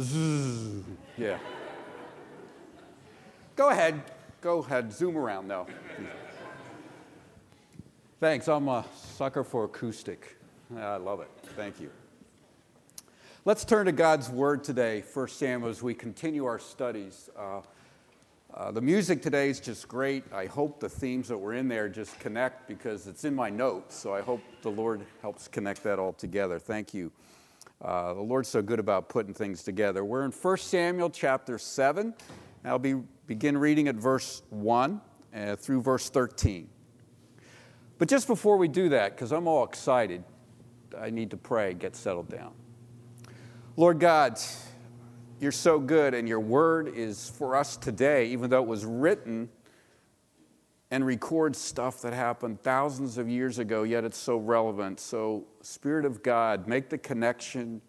Zzz. Yeah. Go ahead. Go ahead. Zoom around though. Thanks. I'm a sucker for acoustic. I love it. Thank you. Let's turn to God's Word today, 1 Samuel, as we continue our studies. Uh, uh, the music today is just great. I hope the themes that were in there just connect because it's in my notes. So I hope the Lord helps connect that all together. Thank you. Uh, the Lord's so good about putting things together. We're in 1 Samuel chapter 7. I'll be, begin reading at verse 1 uh, through verse 13. But just before we do that, because I'm all excited, I need to pray, get settled down. Lord God, you're so good, and your word is for us today, even though it was written and records stuff that happened thousands of years ago, yet it's so relevant. So, Spirit of God, make the connection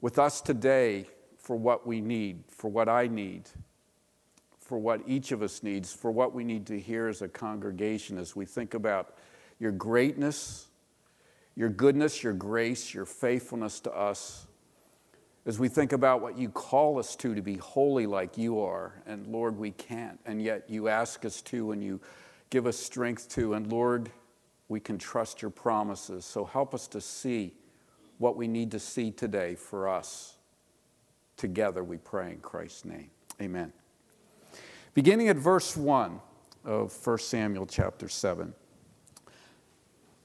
with us today for what we need, for what I need, for what each of us needs, for what we need to hear as a congregation as we think about your greatness, your goodness, your grace, your faithfulness to us as we think about what you call us to, to be holy like you are. And Lord, we can't. And yet you ask us to and you give us strength to. And Lord, we can trust your promises. So help us to see what we need to see today for us. Together we pray in Christ's name. Amen. Beginning at verse 1 of 1 Samuel chapter 7.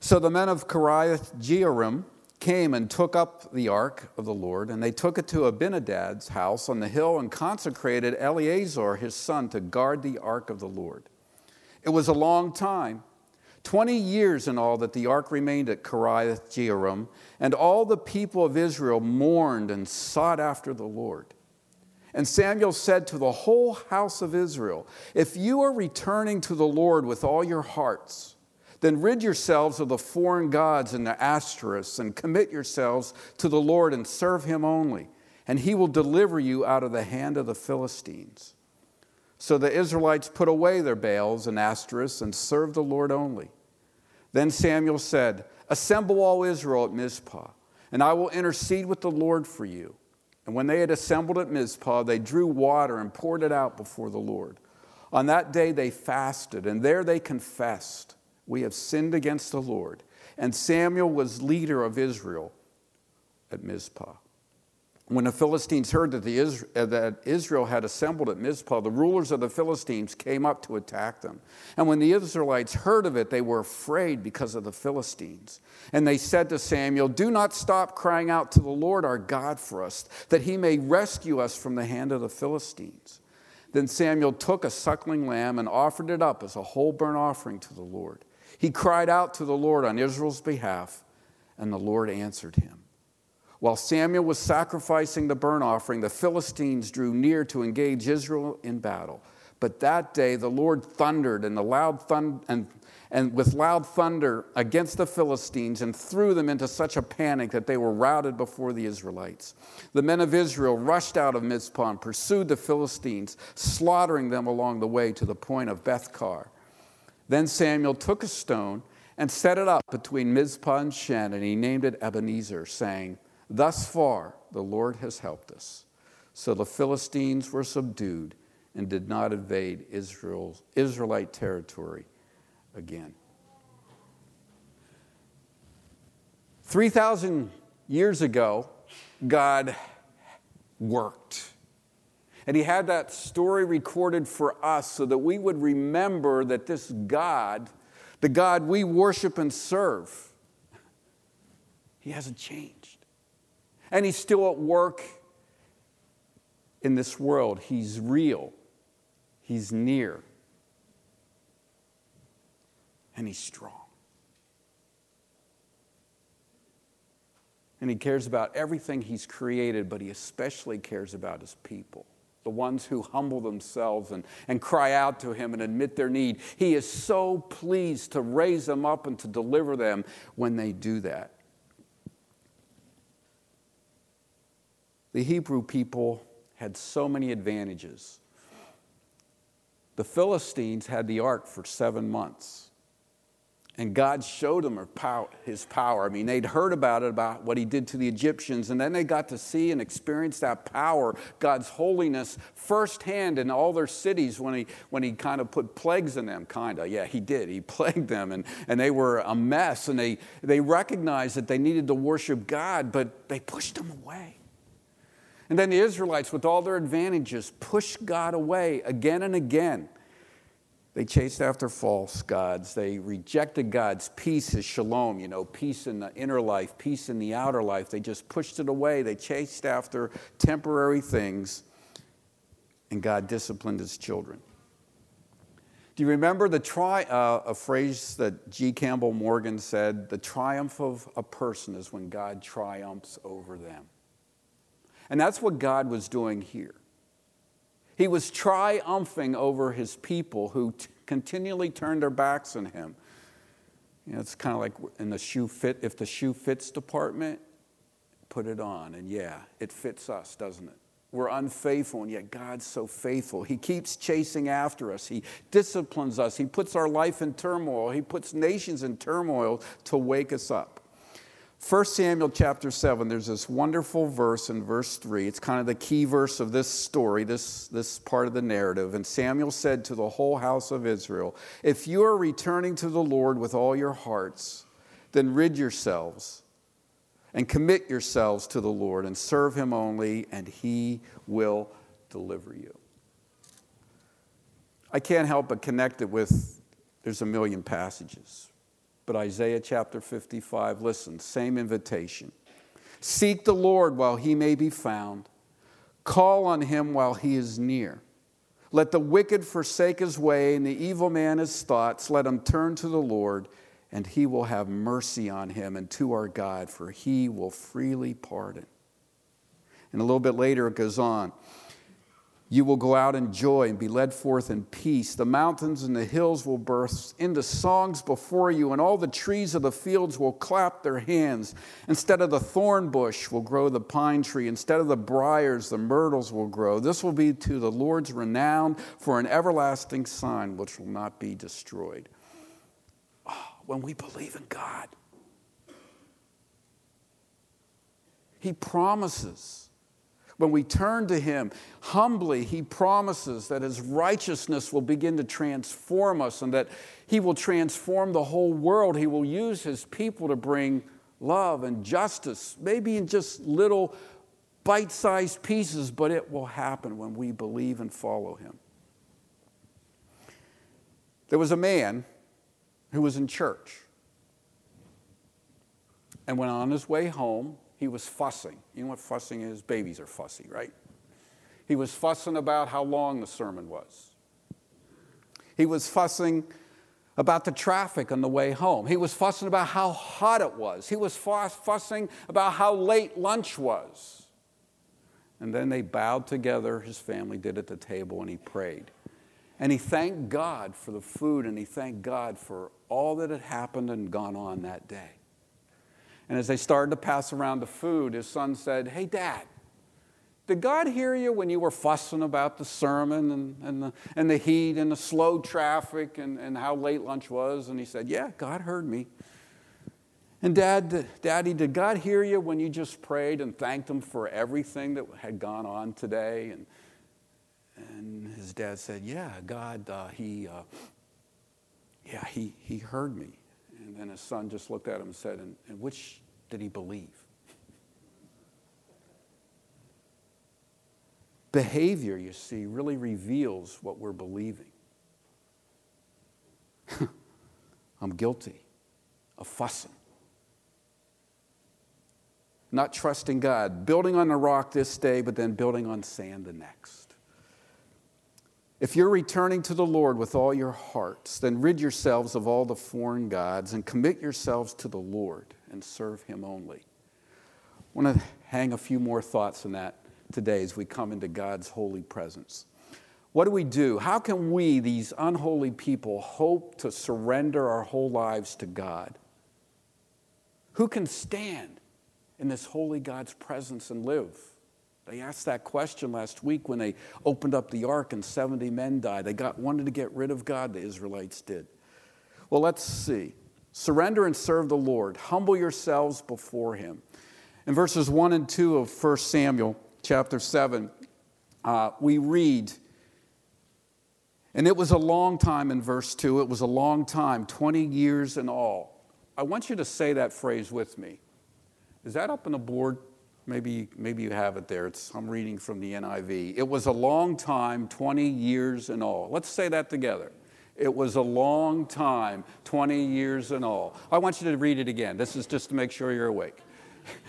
So the men of Kiriath Jearim came and took up the ark of the Lord, and they took it to Abinadab's house on the hill and consecrated Eleazar his son to guard the ark of the Lord. It was a long time, 20 years in all, that the ark remained at Kiriath Jearim, and all the people of Israel mourned and sought after the Lord. And Samuel said to the whole house of Israel, If you are returning to the Lord with all your hearts, then rid yourselves of the foreign gods and the Ashtoreths, and commit yourselves to the Lord and serve him only, and he will deliver you out of the hand of the Philistines. So the Israelites put away their Baals and Ashtoreths and served the Lord only. Then Samuel said, Assemble all Israel at Mizpah, and I will intercede with the Lord for you. And when they had assembled at Mizpah, they drew water and poured it out before the Lord. On that day they fasted, and there they confessed we have sinned against the Lord. And Samuel was leader of Israel at Mizpah. When the Philistines heard uh, that Israel had assembled at Mizpah, the rulers of the Philistines came up to attack them. And when the Israelites heard of it, they were afraid because of the Philistines. And they said to Samuel, Do not stop crying out to the Lord our God for us, that he may rescue us from the hand of the Philistines. Then Samuel took a suckling lamb and offered it up as a whole burnt offering to the Lord. He cried out to the Lord on Israel's behalf, and the Lord answered him. While Samuel was sacrificing the burnt offering, the Philistines drew near to engage Israel in battle. But that day the Lord thundered and the loud thund- and, and with loud thunder against the Philistines and threw them into such a panic that they were routed before the Israelites. The men of Israel rushed out of Mizpah and pursued the Philistines, slaughtering them along the way to the point of Bethkar. Then Samuel took a stone and set it up between Mizpah and Shen, and he named it Ebenezer, saying, Thus far the Lord has helped us. So the Philistines were subdued and did not invade Israel's, Israelite territory again. 3,000 years ago, God worked. And he had that story recorded for us so that we would remember that this God, the God we worship and serve, he hasn't changed. And he's still at work in this world. He's real, he's near, and he's strong. And he cares about everything he's created, but he especially cares about his people the ones who humble themselves and, and cry out to Him and admit their need. He is so pleased to raise them up and to deliver them when they do that. The Hebrew people had so many advantages. The Philistines had the ark for seven months. And God showed them his power. I mean, they'd heard about it, about what he did to the Egyptians, and then they got to see and experience that power, God's holiness, firsthand in all their cities when he, when he kind of put plagues in them, kind of. Yeah, he did. He plagued them, and, and they were a mess, and they, they recognized that they needed to worship God, but they pushed him away. And then the Israelites, with all their advantages, pushed God away again and again. They chased after false gods. They rejected God's peace, his shalom, you know, peace in the inner life, peace in the outer life. They just pushed it away. They chased after temporary things, and God disciplined his children. Do you remember the tri- uh, a phrase that G. Campbell Morgan said? The triumph of a person is when God triumphs over them. And that's what God was doing here. He was triumphing over his people who t- continually turned their backs on him. You know, it's kind of like in the shoe fit, if the shoe fits department, put it on. And yeah, it fits us, doesn't it? We're unfaithful, and yet God's so faithful. He keeps chasing after us. He disciplines us. He puts our life in turmoil. He puts nations in turmoil to wake us up. 1 Samuel chapter 7, there's this wonderful verse in verse 3. It's kind of the key verse of this story, this, this part of the narrative. And Samuel said to the whole house of Israel, If you are returning to the Lord with all your hearts, then rid yourselves and commit yourselves to the Lord and serve him only, and he will deliver you. I can't help but connect it with, there's a million passages. But Isaiah chapter 55, listen, same invitation. Seek the Lord while he may be found, call on him while he is near. Let the wicked forsake his way and the evil man his thoughts. Let him turn to the Lord, and he will have mercy on him and to our God, for he will freely pardon. And a little bit later it goes on. You will go out in joy and be led forth in peace. The mountains and the hills will burst into songs before you, and all the trees of the fields will clap their hands. Instead of the thorn bush will grow the pine tree. Instead of the briars, the myrtles will grow. This will be to the Lord's renown for an everlasting sign which will not be destroyed. Oh, when we believe in God, He promises when we turn to Him humbly, He promises that His righteousness will begin to transform us and that He will transform the whole world. He will use His people to bring love and justice, maybe in just little bite sized pieces, but it will happen when we believe and follow Him. There was a man who was in church. And when on his way home, he was fussing. You know what fussing is? Babies are fussy, right? He was fussing about how long the sermon was. He was fussing about the traffic on the way home. He was fussing about how hot it was. He was fussing about how late lunch was. And then they bowed together, his family did at the table, and he prayed. And he thanked God for the food, and he thanked God for all that had happened and gone on that day. And as they started to pass around the food, his son said, Hey, Dad, did God hear you when you were fussing about the sermon and, and, the, and the heat and the slow traffic and, and how late lunch was? And he said, Yeah, God heard me. And Dad, Daddy, did God hear you when you just prayed and thanked Him for everything that had gone on today? And, and his dad said, Yeah, God, uh, he, uh, yeah, he, he heard me. And then his son just looked at him and said, And, and which did he believe? Behavior, you see, really reveals what we're believing. I'm guilty of fussing. Not trusting God, building on the rock this day, but then building on sand the next. If you're returning to the Lord with all your hearts, then rid yourselves of all the foreign gods and commit yourselves to the Lord and serve Him only. I want to hang a few more thoughts on that today as we come into God's holy presence. What do we do? How can we, these unholy people, hope to surrender our whole lives to God? Who can stand in this holy God's presence and live? They asked that question last week when they opened up the ark and 70 men died. They got, wanted to get rid of God, the Israelites did. Well, let's see. Surrender and serve the Lord. Humble yourselves before him. In verses 1 and 2 of 1 Samuel chapter 7, uh, we read, and it was a long time in verse 2, it was a long time, 20 years in all. I want you to say that phrase with me. Is that up on the board? Maybe, maybe you have it there. It's, I'm reading from the NIV. It was a long time, 20 years in all. Let's say that together. It was a long time, 20 years in all. I want you to read it again. This is just to make sure you're awake.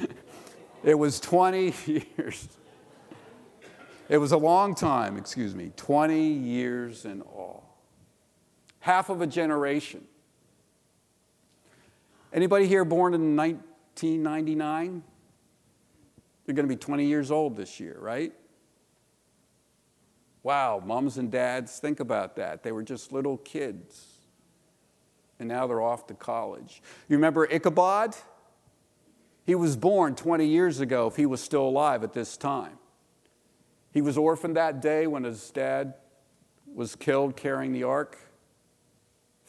it was 20 years. It was a long time, excuse me, 20 years in all. Half of a generation. Anybody here born in 1999? You're going to be 20 years old this year, right? Wow, moms and dads, think about that. They were just little kids. And now they're off to college. You remember Ichabod? He was born 20 years ago if he was still alive at this time. He was orphaned that day when his dad was killed carrying the ark.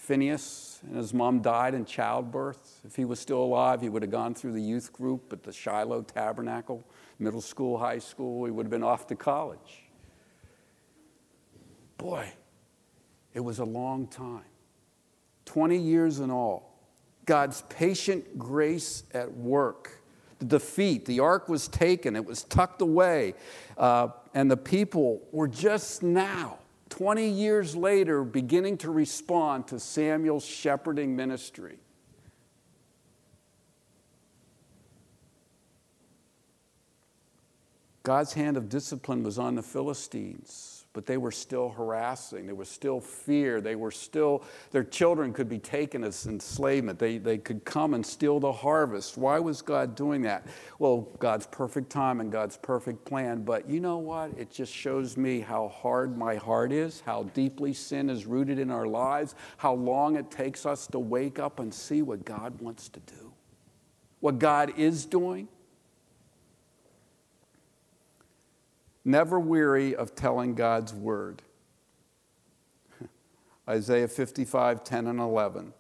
Phinehas and his mom died in childbirth. If he was still alive, he would have gone through the youth group at the Shiloh Tabernacle, middle school, high school. He would have been off to college. Boy, it was a long time 20 years in all. God's patient grace at work. The defeat, the ark was taken, it was tucked away, uh, and the people were just now 20 years later, beginning to respond to Samuel's shepherding ministry. God's hand of discipline was on the Philistines but they were still harassing. There was still fear. They were still, their children could be taken as enslavement. They, they could come and steal the harvest. Why was God doing that? Well, God's perfect time and God's perfect plan. But you know what? It just shows me how hard my heart is, how deeply sin is rooted in our lives, how long it takes us to wake up and see what God wants to do, what God is doing. Never weary of telling God's word. Isaiah 55, 10 and 11.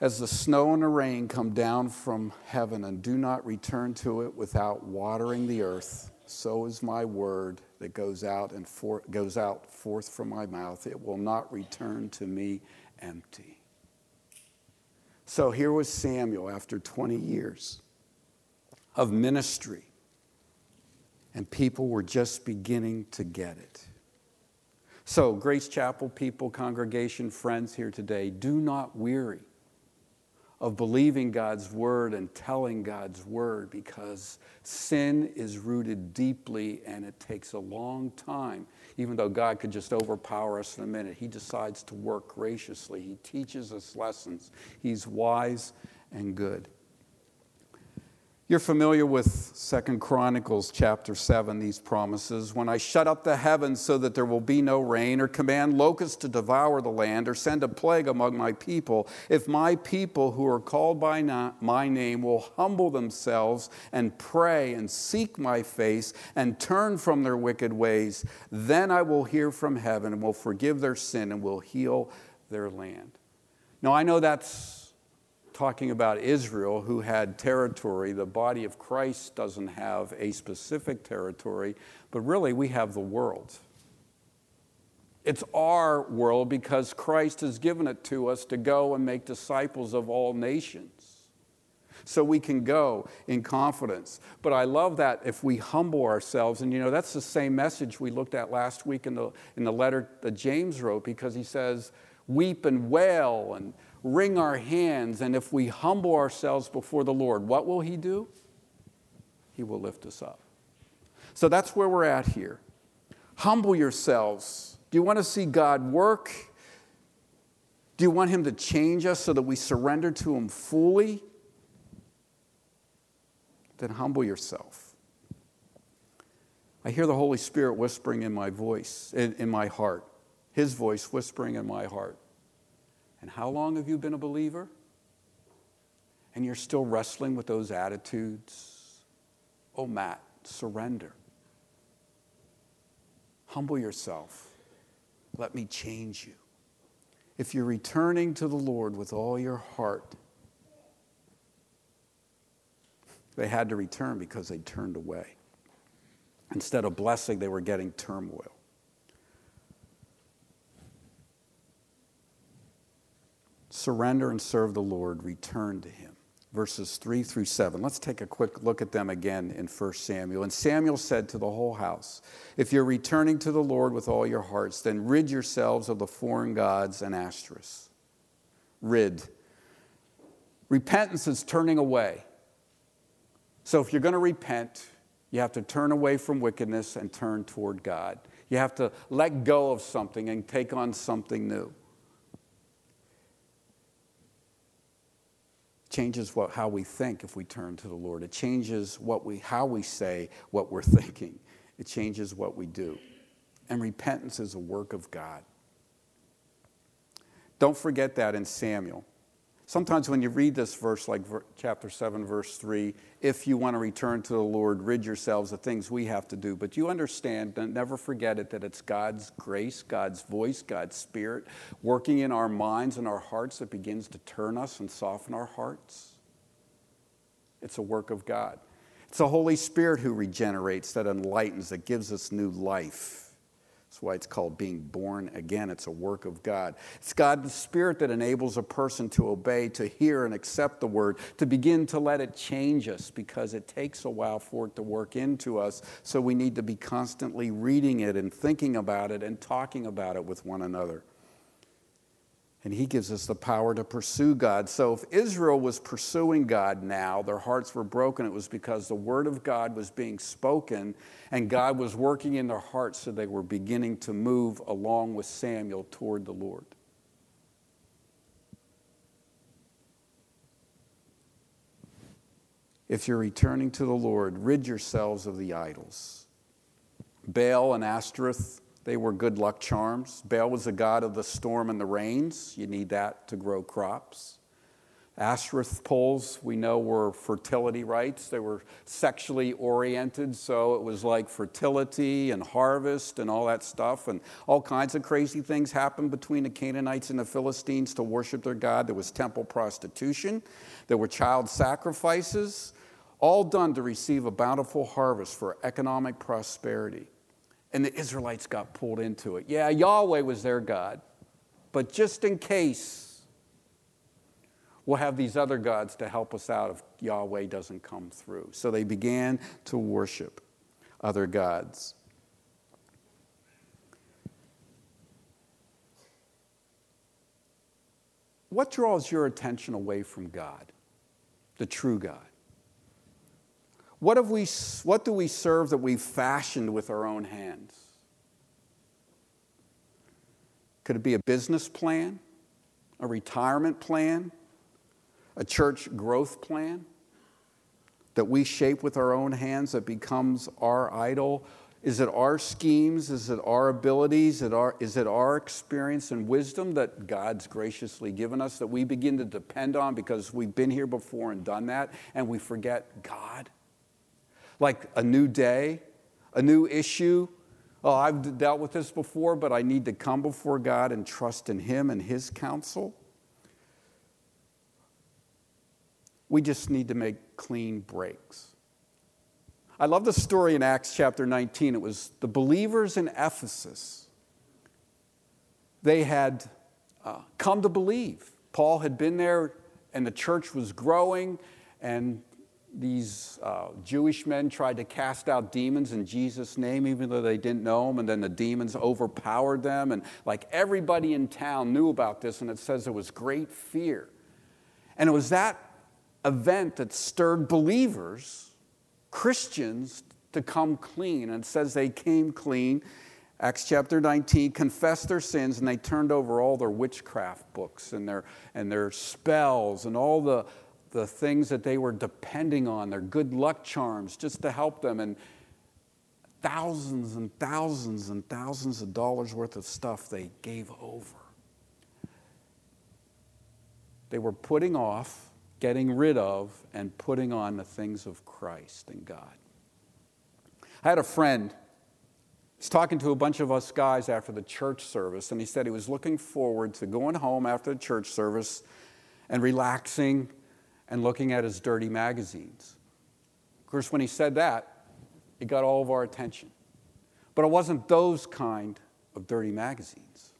As the snow and the rain come down from heaven and do not return to it without watering the earth, so is my word that goes out and for, goes out forth from my mouth. It will not return to me empty. So here was Samuel after 20 years of ministry and people were just beginning to get it. So, Grace Chapel people, congregation, friends here today, do not weary of believing God's word and telling God's word because sin is rooted deeply and it takes a long time. Even though God could just overpower us in a minute, He decides to work graciously. He teaches us lessons. He's wise and good. You're familiar with Second Chronicles chapter 7, these promises. When I shut up the heavens so that there will be no rain, or command locusts to devour the land, or send a plague among my people, if my people who are called by my name will humble themselves and pray and seek my face and turn from their wicked ways, then I will hear from heaven and will forgive their sin and will heal their land. Now, I know that's talking about Israel who had territory. The body of Christ doesn't have a specific territory, but really we have the world. It's our world because Christ has given it to us to go and make disciples of all nations. So we can go in confidence. But I love that if we humble ourselves, and you know, that's the same message we looked at last week in the, in the letter that James wrote because he says, weep and wail and wring our hands, and if we humble ourselves before the Lord, what will He do? He will lift us up. So that's where we're at here. Humble yourselves. Do you want to see God work? Do you want Him to change us so that we surrender to Him fully? Then humble yourself. I hear the Holy Spirit whispering in my voice, in, in my heart, His voice whispering in my heart. And how long have you been a believer? And you're still wrestling with those attitudes? Oh, Matt, surrender. Humble yourself. Let me change you. If you're returning to the Lord with all your heart, they had to return because they turned away. Instead of blessing, they were getting turmoil. Surrender and serve the Lord, return to Him verses 3 through 7. Let's take a quick look at them again in 1 Samuel. And Samuel said to the whole house, If you're returning to the Lord with all your hearts, then rid yourselves of the foreign gods and Ashtoreths. Rid. Repentance is turning away. So if you're going to repent, you have to turn away from wickedness and turn toward God. You have to let go of something and take on something new. Changes what, how we think if we turn to the Lord. It changes what we, how we say what we're thinking. It changes what we do. And repentance is a work of God. Don't forget that in Samuel. Sometimes when you read this verse, like chapter 7, verse 3, if you want to return to the Lord, rid yourselves of things we have to do. But you understand, and never forget it, that it's God's grace, God's voice, God's spirit working in our minds and our hearts that begins to turn us and soften our hearts. It's a work of God. It's the Holy Spirit who regenerates, that enlightens, that gives us new life. That's why it's called being born again. It's a work of God. It's God the Spirit that enables a person to obey, to hear and accept the word, to begin to let it change us because it takes a while for it to work into us. So we need to be constantly reading it and thinking about it and talking about it with one another. And he gives us the power to pursue God. So if Israel was pursuing God now, their hearts were broken, it was because the word of God was being spoken and God was working in their hearts so they were beginning to move along with Samuel toward the Lord. If you're returning to the Lord, rid yourselves of the idols. Baal and Ashtoreth they were good luck charms. Baal was the god of the storm and the rains. You need that to grow crops. Ashtoreth poles, we know, were fertility rites. They were sexually oriented, so it was like fertility and harvest and all that stuff. And all kinds of crazy things happened between the Canaanites and the Philistines to worship their God. There was temple prostitution, there were child sacrifices, all done to receive a bountiful harvest for economic prosperity. And the Israelites got pulled into it. Yeah, Yahweh was their God, but just in case, we'll have these other gods to help us out if Yahweh doesn't come through. So they began to worship other gods. What draws your attention away from God, the true God? What, have we, what do we serve that we've fashioned with our own hands? Could it be a business plan, a retirement plan, a church growth plan that we shape with our own hands that becomes our idol? Is it our schemes? Is it our abilities? Is it our, is it our experience and wisdom that God's graciously given us that we begin to depend on because we've been here before and done that and we forget God? Like a new day, a new issue. Oh, I've dealt with this before, but I need to come before God and trust in Him and His counsel. We just need to make clean breaks. I love the story in Acts chapter 19. It was the believers in Ephesus. They had uh, come to believe. Paul had been there, and the church was growing, and these uh, Jewish men tried to cast out demons in Jesus' name, even though they didn't know him, and then the demons overpowered them. And like everybody in town knew about this, and it says there was great fear. And it was that event that stirred believers, Christians, to come clean. And it says they came clean. Acts chapter 19, confessed their sins, and they turned over all their witchcraft books and their, and their spells and all the, the things that they were depending on, their good luck charms, just to help them. And thousands and thousands and thousands of dollars worth of stuff they gave over. They were putting off, getting rid of, and putting on the things of Christ and God. I had a friend He's talking to a bunch of us guys after the church service, and he said he was looking forward to going home after the church service and relaxing and looking at his dirty magazines. Of course, when he said that, it got all of our attention. But it wasn't those kind of dirty magazines.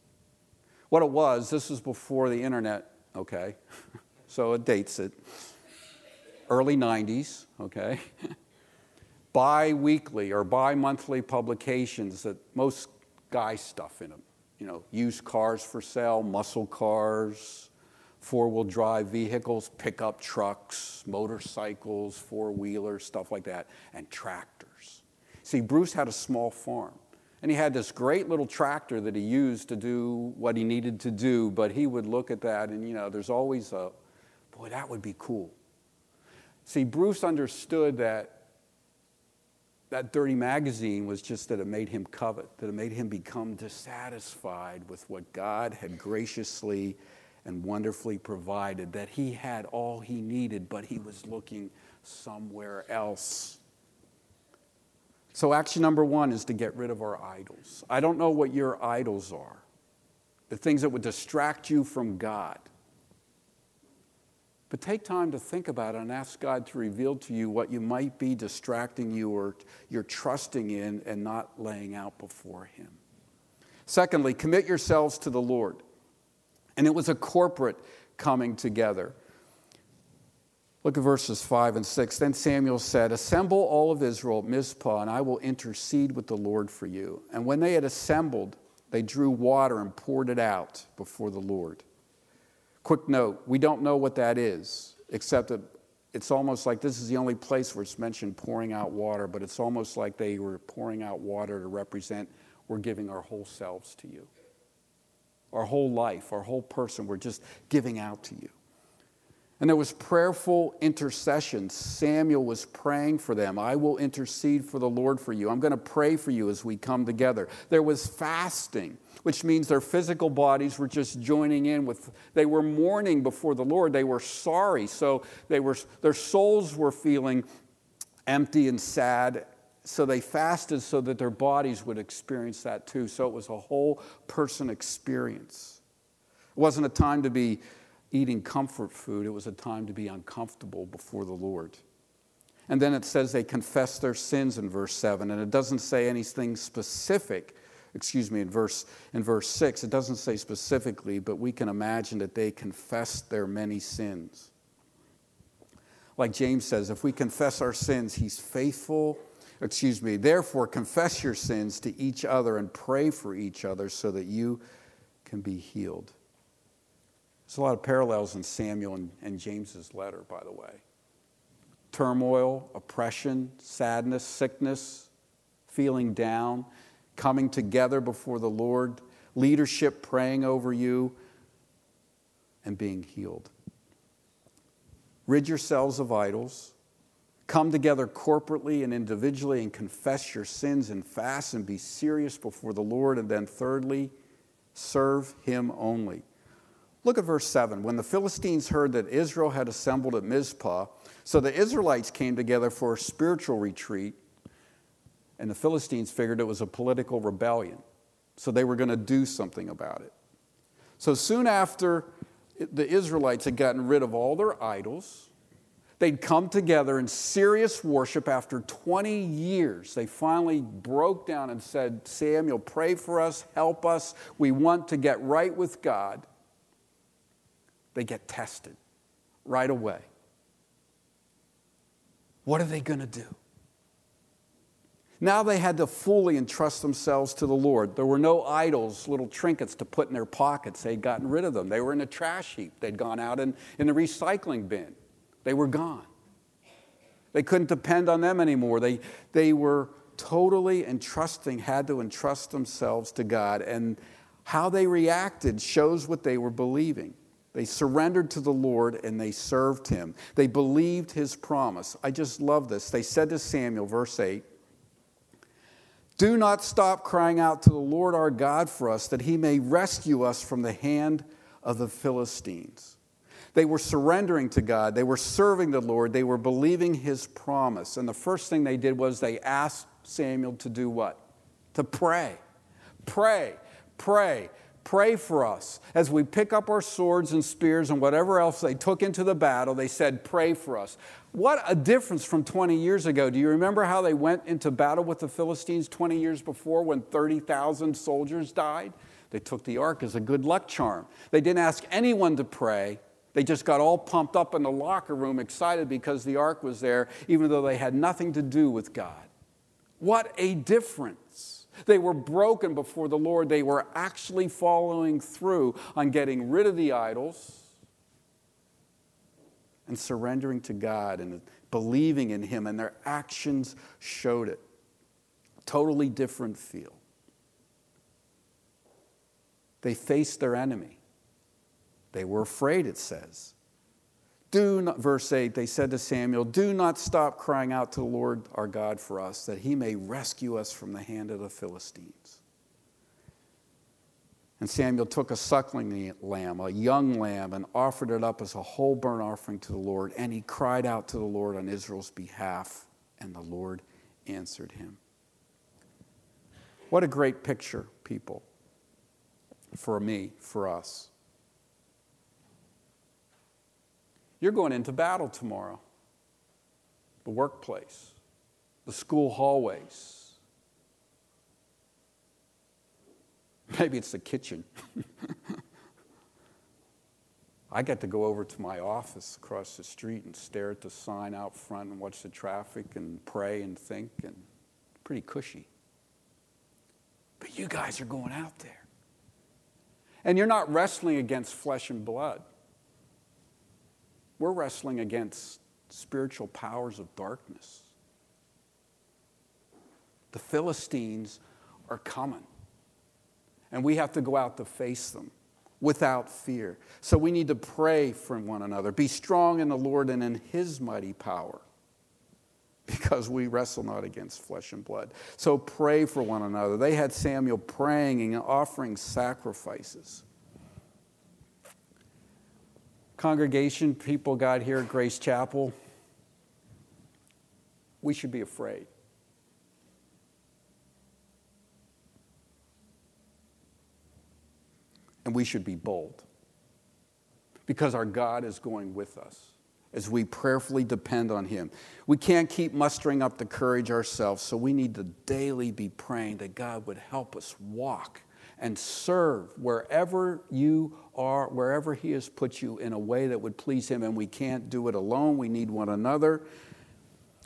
What it was, this was before the internet, okay? so it dates it. Early 90s, okay? bi weekly or bi monthly publications that most guy stuff in them. You know, used cars for sale, muscle cars, four wheel drive vehicles, pickup trucks, motorcycles, four wheelers, stuff like that, and tractors. See, Bruce had a small farm. And he had this great little tractor that he used to do what he needed to do, but he would look at that and, you know, there's always a, boy, that would be cool. See, Bruce understood that that dirty magazine was just that it made him covet, that it made him become dissatisfied with what God had graciously and wonderfully provided, that he had all he needed, but he was looking somewhere else. So, action number one is to get rid of our idols. I don't know what your idols are, the things that would distract you from God. But take time to think about it and ask God to reveal to you what you might be distracting you or you're trusting in and not laying out before Him. Secondly, commit yourselves to the Lord. And it was a corporate coming together. Look at verses 5 and 6. Then Samuel said, Assemble all of Israel at Mizpah, and I will intercede with the Lord for you. And when they had assembled, they drew water and poured it out before the Lord. Quick note we don't know what that is, except that it's almost like this is the only place where it's mentioned pouring out water, but it's almost like they were pouring out water to represent we're giving our whole selves to you. Our whole life, our whole person, we're just giving out to you. And there was prayerful intercession. Samuel was praying for them. I will intercede for the Lord for you. I'm going to pray for you as we come together. There was fasting, which means their physical bodies were just joining in with, they were mourning before the Lord. They were sorry. So they were, their souls were feeling empty and sad. So they fasted so that their bodies would experience that too. So it was a whole person experience. It wasn't a time to be eating comfort food, it was a time to be uncomfortable before the Lord. And then it says they confess their sins in verse 7, and it doesn't say anything specific. Excuse me, in verse, in verse 6, it doesn't say specifically, but we can imagine that they confessed their many sins. Like James says, if we confess our sins, he's faithful. Excuse me, therefore, confess your sins to each other and pray for each other so that you can be healed. There's a lot of parallels in Samuel and, and James's letter, by the way. Turmoil, oppression, sadness, sickness, feeling down, coming together before the Lord, leadership praying over you, and being healed. Rid yourselves of idols. Come together corporately and individually and confess your sins and fast and be serious before the Lord. And then, thirdly, serve Him only. Look at verse 7. When the Philistines heard that Israel had assembled at Mizpah, so the Israelites came together for a spiritual retreat, and the Philistines figured it was a political rebellion. So they were going to do something about it. So soon after the Israelites had gotten rid of all their idols, they'd come together in serious worship after 20 years. They finally broke down and said, Samuel, pray for us, help us. We want to get right with God they get tested right away. What are they going to do? Now they had to fully entrust themselves to the Lord. There were no idols, little trinkets to put in their pockets. They'd gotten rid of them. They were in a trash heap. They'd gone out in, in the recycling bin. They were gone. They couldn't depend on them anymore. They, they were totally entrusting, had to entrust themselves to God. And how they reacted shows what they were believing. They surrendered to the Lord and they served him. They believed his promise. I just love this. They said to Samuel, verse 8, Do not stop crying out to the Lord our God for us, that he may rescue us from the hand of the Philistines. They were surrendering to God. They were serving the Lord. They were believing his promise. And the first thing they did was they asked Samuel to do what? to pray. Pray, pray, pray for us. As we pick up our swords and spears and whatever else they took into the battle, they said, Pray for us. What a difference from 20 years ago. Do you remember how they went into battle with the Philistines 20 years before when 30,000 soldiers died? They took the ark as a good luck charm. They didn't ask anyone to pray. They just got all pumped up in the locker room, excited because the ark was there, even though they had nothing to do with God. What a difference. They were broken before the Lord. They were actually following through on getting rid of the idols and surrendering to God and believing in Him, and their actions showed it. Totally different feel. They faced their enemy. They were afraid, it says. Do not, verse 8, they said to Samuel, Do not stop crying out to the Lord our God for us, that he may rescue us from the hand of the Philistines. And Samuel took a suckling lamb, a young lamb, and offered it up as a whole burnt offering to the Lord. And he cried out to the Lord on Israel's behalf, and the Lord answered him. What a great picture, people, for me, for us. You're going into battle tomorrow. The workplace, the school hallways. Maybe it's the kitchen. I get to go over to my office across the street and stare at the sign out front and watch the traffic and pray and think and pretty cushy. But you guys are going out there. And you're not wrestling against flesh and blood. We're wrestling against spiritual powers of darkness. The Philistines are coming, and we have to go out to face them without fear. So we need to pray for one another. Be strong in the Lord and in his mighty power, because we wrestle not against flesh and blood. So pray for one another. They had Samuel praying and offering sacrifices congregation, people got here at Grace Chapel, we should be afraid. And we should be bold because our God is going with us as we prayerfully depend on Him. We can't keep mustering up the courage ourselves, so we need to daily be praying that God would help us walk and serve wherever you are, wherever He has put you in a way that would please Him. And we can't do it alone, we need one another.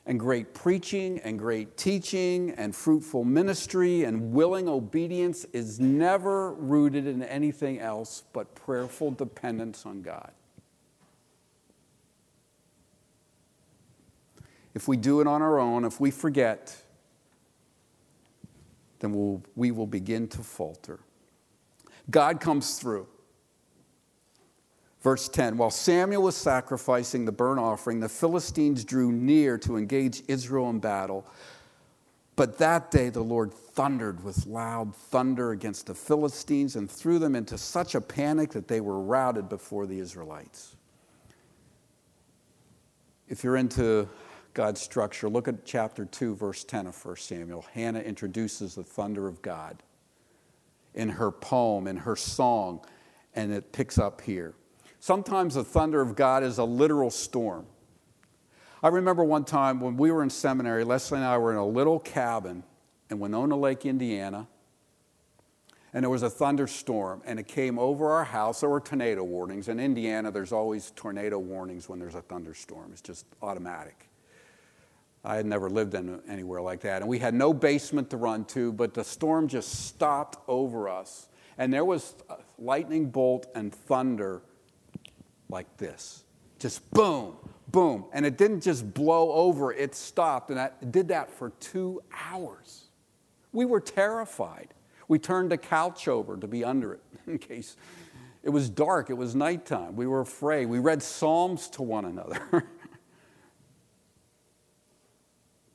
And great preaching and great teaching and fruitful ministry and willing obedience is never rooted in anything else but prayerful dependence on God. If we do it on our own, if we forget, then we'll, we will begin to falter. God comes through. Verse 10 While Samuel was sacrificing the burnt offering, the Philistines drew near to engage Israel in battle. But that day the Lord thundered with loud thunder against the Philistines and threw them into such a panic that they were routed before the Israelites. If you're into God's structure, look at chapter 2, verse 10 of 1 Samuel. Hannah introduces the thunder of God in her poem, in her song, and it picks up here. Sometimes the thunder of God is a literal storm. I remember one time when we were in seminary, Leslie and I were in a little cabin in Winona Lake, Indiana, and there was a thunderstorm, and it came over our house. There were tornado warnings. In Indiana, there's always tornado warnings when there's a thunderstorm, it's just automatic. I had never lived in anywhere like that. And we had no basement to run to, but the storm just stopped over us. And there was lightning bolt and thunder like this just boom, boom. And it didn't just blow over, it stopped. And it did that for two hours. We were terrified. We turned the couch over to be under it in case it was dark, it was nighttime. We were afraid. We read Psalms to one another.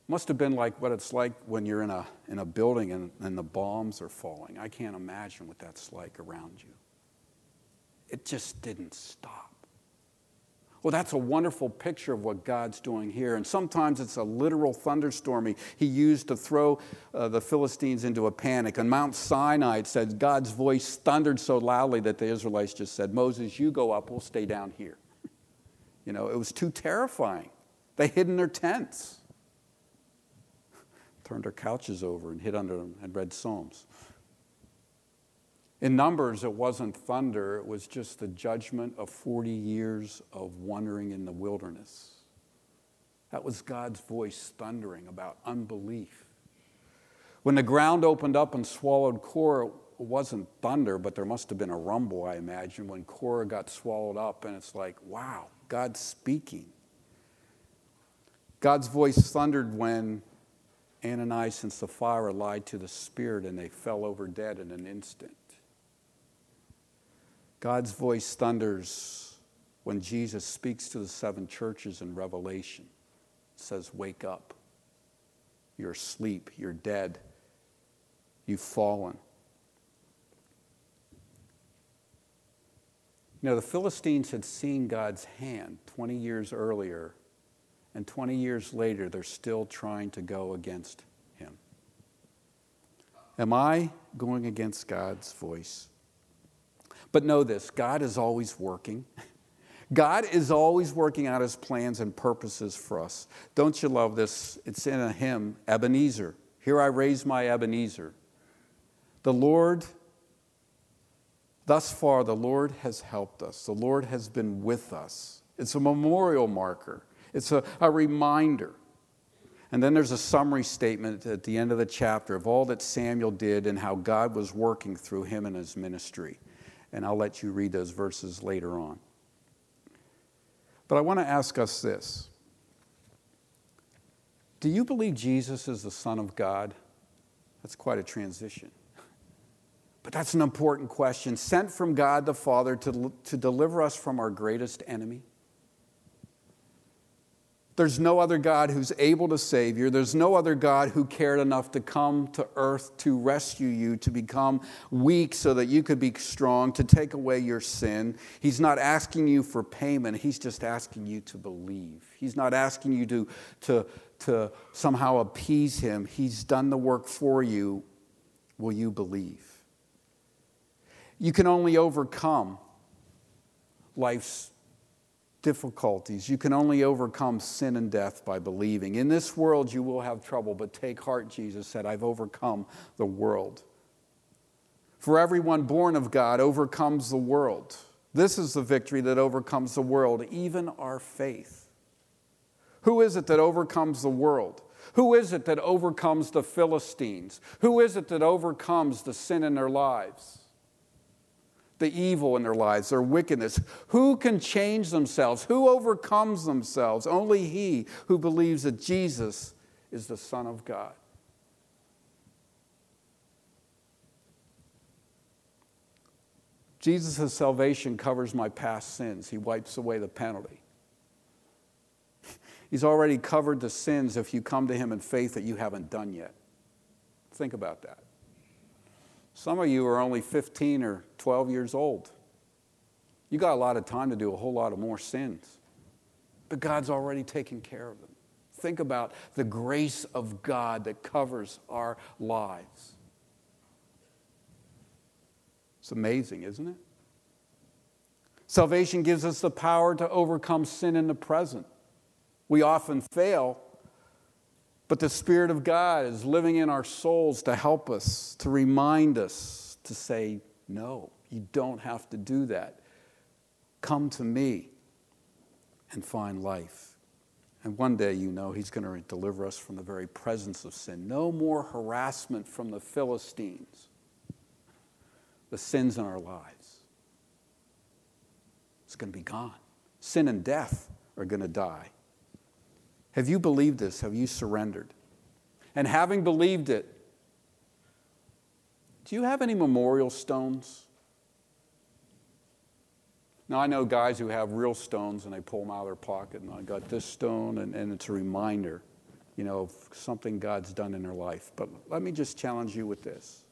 Must have been like what it's like when you're in a, in a building and, and the bombs are falling. I can't imagine what that's like around you. It just didn't stop. Well, that's a wonderful picture of what God's doing here. And sometimes it's a literal thunderstorm he, he used to throw uh, the Philistines into a panic. And Mount Sinai, it said God's voice thundered so loudly that the Israelites just said, Moses, you go up, we'll stay down here. You know, it was too terrifying. They hid in their tents, turned their couches over and hid under them and read Psalms. In Numbers, it wasn't thunder, it was just the judgment of 40 years of wandering in the wilderness. That was God's voice thundering about unbelief. When the ground opened up and swallowed Korah, it wasn't thunder, but there must have been a rumble, I imagine, when Korah got swallowed up, and it's like, wow, God's speaking. God's voice thundered when Ananias and Sapphira lied to the Spirit and they fell over dead in an instant. God's voice thunders when Jesus speaks to the seven churches in Revelation. It says, Wake up. You're asleep. You're dead. You've fallen. Know, the Philistines had seen God's hand 20 years earlier, and 20 years later, they're still trying to go against him. Am I going against God's voice? But know this God is always working. God is always working out his plans and purposes for us. Don't you love this? It's in a hymn, Ebenezer. Here I raise my Ebenezer. The Lord, thus far, the Lord has helped us. The Lord has been with us. It's a memorial marker, it's a, a reminder. And then there's a summary statement at the end of the chapter of all that Samuel did and how God was working through him and his ministry and I'll let you read those verses later on. But I want to ask us this Do you believe Jesus is the Son of God? That's quite a transition. But that's an important question. Sent from God the Father to, to deliver us from our greatest enemy? There's no other God who's able to save you. There's no other God who cared enough to come to earth to rescue you, to become weak so that you could be strong, to take away your sin. He's not asking you for payment, He's just asking you to believe. He's not asking you to, to, to somehow appease Him. He's done the work for you. Will you believe? You can only overcome life's difficulties. You can only overcome sin and death by believing. In this world, you will have trouble, but take heart, Jesus said, I've overcome the world. For everyone born of God overcomes the world. This is the victory that overcomes the world, even our faith. Who is it that overcomes the world? Who is it that overcomes the Philistines? Who is it that overcomes the sin in their lives? The evil in their lives, their wickedness. Who can change themselves? Who overcomes themselves? Only he who believes that Jesus is the Son of God. Jesus' salvation covers my past sins. He wipes away the penalty. He's already covered the sins if you come to Him in faith that you haven't done yet. Think about that. Some of you are only 15 or 12 years old. You got a lot of time to do a whole lot of more sins. But God's already taken care of them. Think about the grace of God that covers our lives. It's amazing, isn't it? Salvation gives us the power to overcome sin in the present. We often fail but the Spirit of God is living in our souls to help us, to remind us, to say, no, you don't have to do that. Come to me and find life. And one day, you know, He's going to deliver us from the very presence of sin. No more harassment from the Philistines, the sins in our lives. It's going to be gone. Sin and death are going to die. Have you believed this? Have you surrendered? And having believed it, do you have any memorial stones? Now, I know guys who have real stones and they pull them out of their pocket, and I got this stone, and, and it's a reminder, you know, of something God's done in their life. But let me just challenge you with this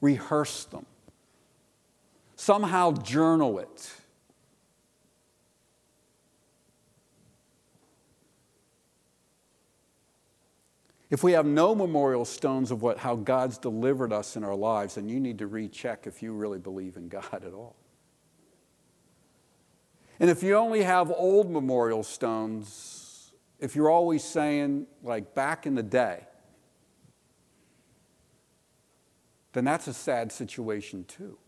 rehearse them, somehow journal it If we have no memorial stones of what, how God's delivered us in our lives, then you need to recheck if you really believe in God at all. And if you only have old memorial stones, if you're always saying, like back in the day, then that's a sad situation too.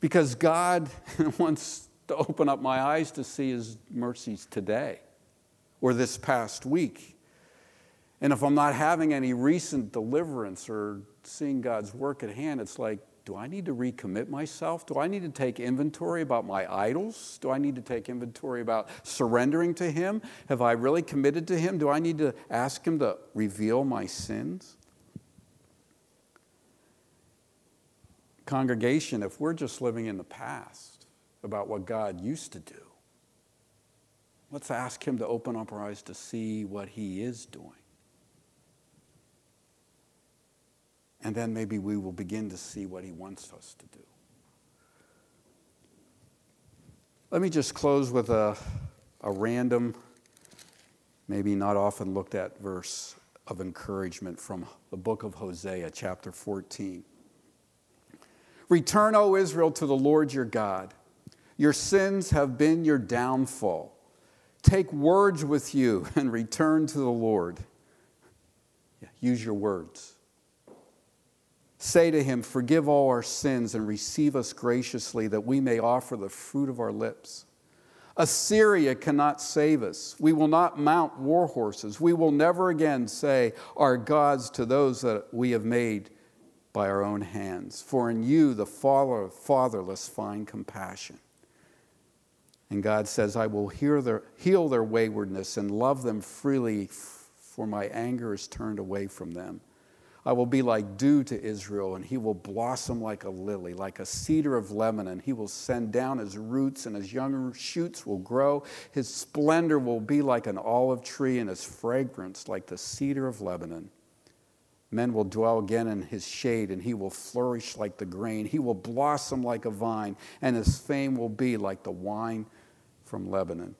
Because God wants to open up my eyes to see His mercies today or this past week. And if I'm not having any recent deliverance or seeing God's work at hand, it's like, do I need to recommit myself? Do I need to take inventory about my idols? Do I need to take inventory about surrendering to Him? Have I really committed to Him? Do I need to ask Him to reveal my sins? Congregation, if we're just living in the past about what God used to do, let's ask Him to open up our eyes to see what He is doing. And then maybe we will begin to see what He wants us to do. Let me just close with a, a random, maybe not often looked at verse of encouragement from the book of Hosea, chapter 14. Return, O Israel, to the Lord your God. Your sins have been your downfall. Take words with you and return to the Lord. Yeah, use your words. Say to him, Forgive all our sins and receive us graciously, that we may offer the fruit of our lips. Assyria cannot save us. We will not mount war horses. We will never again say, Our gods to those that we have made by our own hands. For in you the father, fatherless find compassion. And God says, I will their, heal their waywardness and love them freely, for my anger is turned away from them. I will be like dew to Israel, and he will blossom like a lily, like a cedar of Lebanon. He will send down his roots, and his young shoots will grow. His splendor will be like an olive tree, and his fragrance like the cedar of Lebanon. Men will dwell again in his shade, and he will flourish like the grain. He will blossom like a vine, and his fame will be like the wine from Lebanon.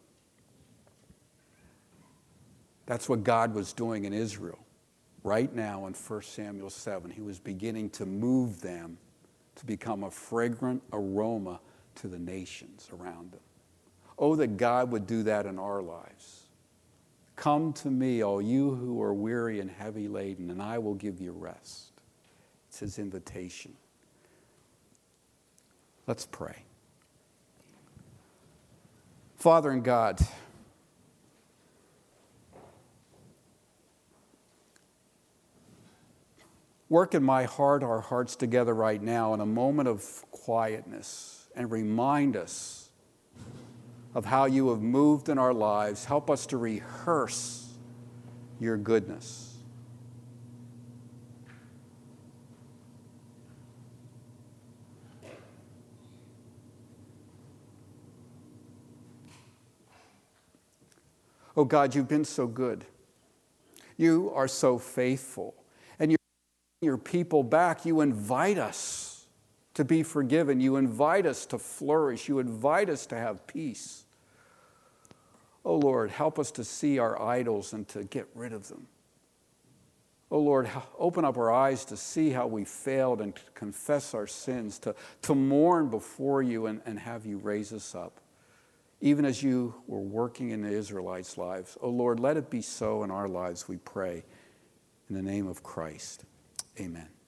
That's what God was doing in Israel right now in 1 Samuel 7. He was beginning to move them to become a fragrant aroma to the nations around them. Oh, that God would do that in our lives. Come to me, all you who are weary and heavy laden, and I will give you rest. It's his invitation. Let's pray. Father and God, Work in my heart, our hearts together right now in a moment of quietness and remind us of how you have moved in our lives. Help us to rehearse your goodness. Oh God, you've been so good. You are so faithful your people back, you invite us to be forgiven. You invite us to flourish. You invite us to have peace. Oh Lord, help us to see our idols and to get rid of them. Oh Lord, open up our eyes to see how we failed and to confess our sins, to, to mourn before you and, and have you raise us up. Even as you were working in the Israelites' lives. Oh Lord, let it be so in our lives, we pray. In the name of Christ. Amen.